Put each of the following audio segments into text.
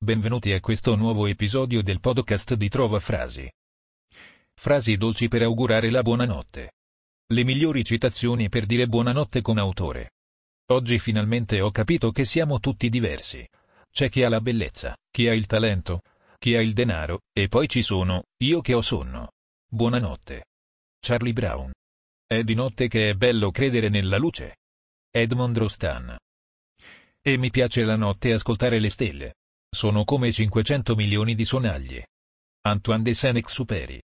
Benvenuti a questo nuovo episodio del podcast di Trova Frasi. Frasi dolci per augurare la buonanotte. Le migliori citazioni per dire buonanotte con autore. Oggi finalmente ho capito che siamo tutti diversi. C'è chi ha la bellezza, chi ha il talento, chi ha il denaro, e poi ci sono, io che ho sonno. Buonanotte. Charlie Brown. È di notte che è bello credere nella luce. Edmond Rostan. E mi piace la notte ascoltare le stelle. Sono come 500 milioni di sonagli. Antoine de Saint-Exupéry.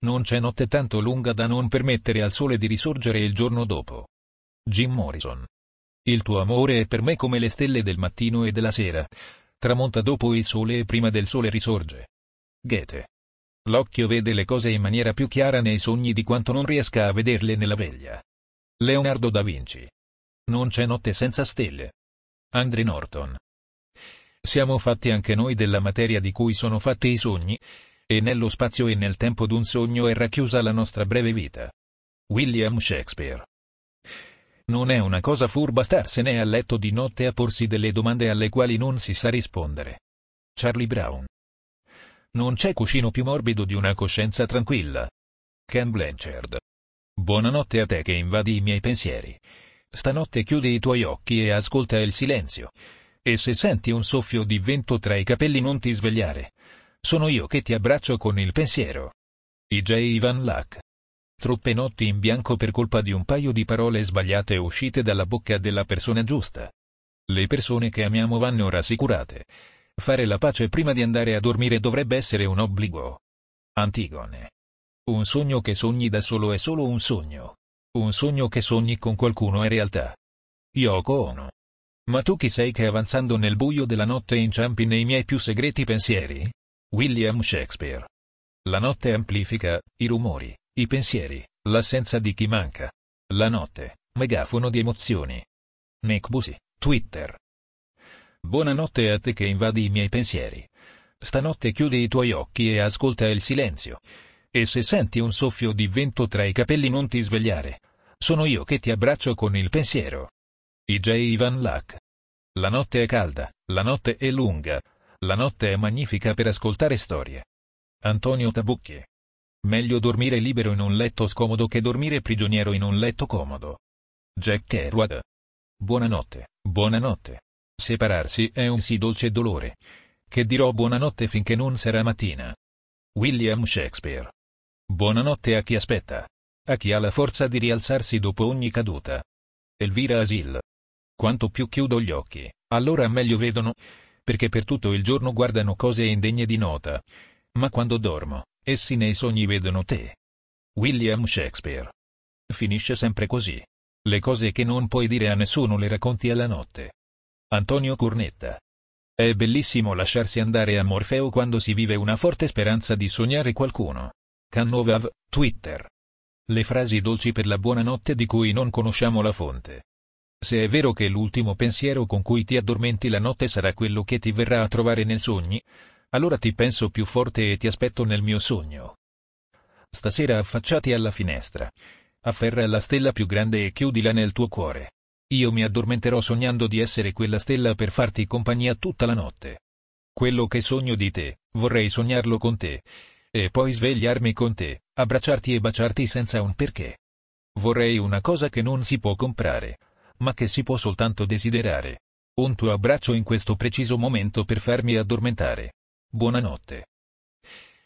Non c'è notte tanto lunga da non permettere al sole di risorgere il giorno dopo. Jim Morrison. Il tuo amore è per me come le stelle del mattino e della sera. Tramonta dopo il sole e prima del sole risorge. Goethe. L'occhio vede le cose in maniera più chiara nei sogni di quanto non riesca a vederle nella veglia. Leonardo da Vinci. Non c'è notte senza stelle. Andre Norton. Siamo fatti anche noi della materia di cui sono fatti i sogni, e nello spazio e nel tempo d'un sogno è racchiusa la nostra breve vita. William Shakespeare. Non è una cosa furba starsene a letto di notte a porsi delle domande alle quali non si sa rispondere. Charlie Brown. Non c'è cuscino più morbido di una coscienza tranquilla. Ken Blanchard. Buonanotte a te che invadi i miei pensieri. Stanotte chiudi i tuoi occhi e ascolta il silenzio. E se senti un soffio di vento tra i capelli non ti svegliare. Sono io che ti abbraccio con il pensiero. I.J. Ivan Luck. Troppe notti in bianco per colpa di un paio di parole sbagliate uscite dalla bocca della persona giusta. Le persone che amiamo vanno rassicurate. Fare la pace prima di andare a dormire dovrebbe essere un obbligo. Antigone. Un sogno che sogni da solo è solo un sogno. Un sogno che sogni con qualcuno è realtà. Yoko Ono. Ma tu chi sei che avanzando nel buio della notte inciampi nei miei più segreti pensieri? William Shakespeare. La notte amplifica i rumori, i pensieri, l'assenza di chi manca. La notte, megafono di emozioni. Nick Busi, Twitter. Buonanotte a te che invadi i miei pensieri. Stanotte chiudi i tuoi occhi e ascolta il silenzio. E se senti un soffio di vento tra i capelli non ti svegliare. Sono io che ti abbraccio con il pensiero. I.J. Ivan Luck. La notte è calda, la notte è lunga, la notte è magnifica per ascoltare storie. Antonio Tabucchi. Meglio dormire libero in un letto scomodo che dormire prigioniero in un letto comodo. Jack Kerouac. Buonanotte, buonanotte. Separarsi è un sì dolce dolore. Che dirò buonanotte finché non sarà mattina. William Shakespeare. Buonanotte a chi aspetta. A chi ha la forza di rialzarsi dopo ogni caduta. Elvira Asil. Quanto più chiudo gli occhi, allora meglio vedono, perché per tutto il giorno guardano cose indegne di nota. Ma quando dormo, essi nei sogni vedono te. William Shakespeare. Finisce sempre così. Le cose che non puoi dire a nessuno le racconti alla notte. Antonio Cornetta. È bellissimo lasciarsi andare a Morfeo quando si vive una forte speranza di sognare qualcuno. Cannovav, Twitter. Le frasi dolci per la buonanotte di cui non conosciamo la fonte. Se è vero che l'ultimo pensiero con cui ti addormenti la notte sarà quello che ti verrà a trovare nel sogni, allora ti penso più forte e ti aspetto nel mio sogno. Stasera affacciati alla finestra. Afferra la stella più grande e chiudila nel tuo cuore. Io mi addormenterò sognando di essere quella stella per farti compagnia tutta la notte. Quello che sogno di te, vorrei sognarlo con te. E poi svegliarmi con te, abbracciarti e baciarti senza un perché. Vorrei una cosa che non si può comprare ma che si può soltanto desiderare. Un tuo abbraccio in questo preciso momento per farmi addormentare. Buonanotte.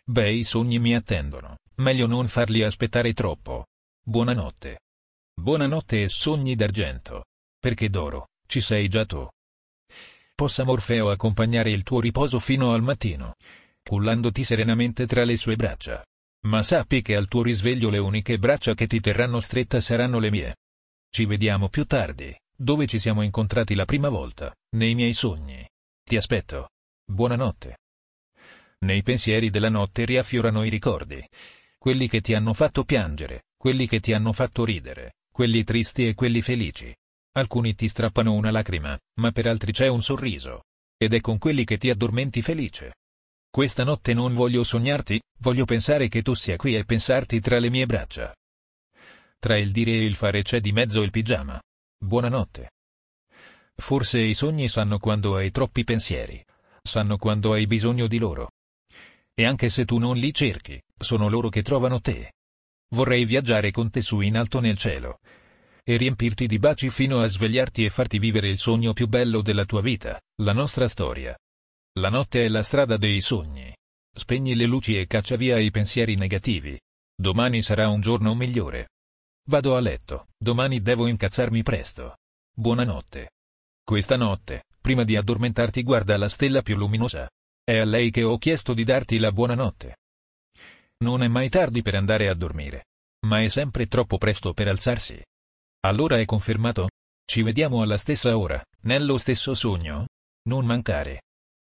Bei sogni mi attendono, meglio non farli aspettare troppo. Buonanotte. Buonanotte e sogni d'argento. Perché d'oro, ci sei già tu. Possa Morfeo accompagnare il tuo riposo fino al mattino, cullandoti serenamente tra le sue braccia. Ma sappi che al tuo risveglio le uniche braccia che ti terranno stretta saranno le mie. Ci vediamo più tardi, dove ci siamo incontrati la prima volta, nei miei sogni. Ti aspetto. Buonanotte. Nei pensieri della notte riaffiorano i ricordi. Quelli che ti hanno fatto piangere, quelli che ti hanno fatto ridere, quelli tristi e quelli felici. Alcuni ti strappano una lacrima, ma per altri c'è un sorriso. Ed è con quelli che ti addormenti felice. Questa notte non voglio sognarti, voglio pensare che tu sia qui e pensarti tra le mie braccia. Tra il dire e il fare c'è di mezzo il pigiama. Buonanotte. Forse i sogni sanno quando hai troppi pensieri. sanno quando hai bisogno di loro. E anche se tu non li cerchi, sono loro che trovano te. Vorrei viaggiare con te su in alto nel cielo. E riempirti di baci fino a svegliarti e farti vivere il sogno più bello della tua vita, la nostra storia. La notte è la strada dei sogni. Spegni le luci e caccia via i pensieri negativi. Domani sarà un giorno migliore. Vado a letto, domani devo incazzarmi presto. Buonanotte. Questa notte, prima di addormentarti guarda la stella più luminosa. È a lei che ho chiesto di darti la buonanotte. Non è mai tardi per andare a dormire. Ma è sempre troppo presto per alzarsi. Allora è confermato? Ci vediamo alla stessa ora, nello stesso sogno? Non mancare.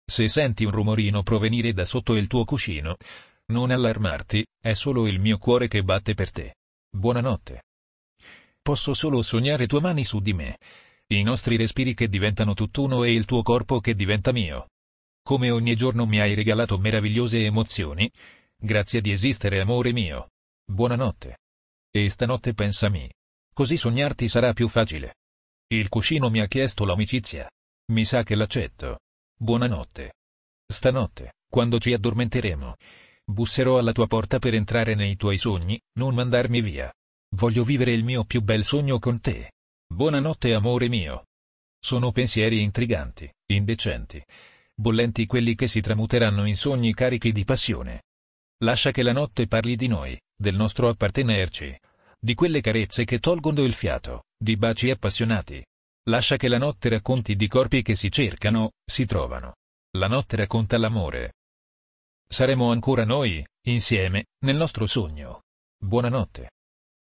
Se senti un rumorino provenire da sotto il tuo cuscino, non allarmarti, è solo il mio cuore che batte per te. Buonanotte. Posso solo sognare tue mani su di me, i nostri respiri che diventano tutt'uno e il tuo corpo che diventa mio. Come ogni giorno mi hai regalato meravigliose emozioni, grazie di esistere amore mio. Buonanotte. E stanotte pensami. Così sognarti sarà più facile. Il cuscino mi ha chiesto l'amicizia. Mi sa che l'accetto. Buonanotte. Stanotte, quando ci addormenteremo, busserò alla tua porta per entrare nei tuoi sogni, non mandarmi via. Voglio vivere il mio più bel sogno con te. Buonanotte amore mio. Sono pensieri intriganti, indecenti, bollenti quelli che si tramuteranno in sogni carichi di passione. Lascia che la notte parli di noi, del nostro appartenerci, di quelle carezze che tolgono il fiato, di baci appassionati, Lascia che la notte racconti di corpi che si cercano, si trovano. La notte racconta l'amore. Saremo ancora noi, insieme, nel nostro sogno. Buonanotte.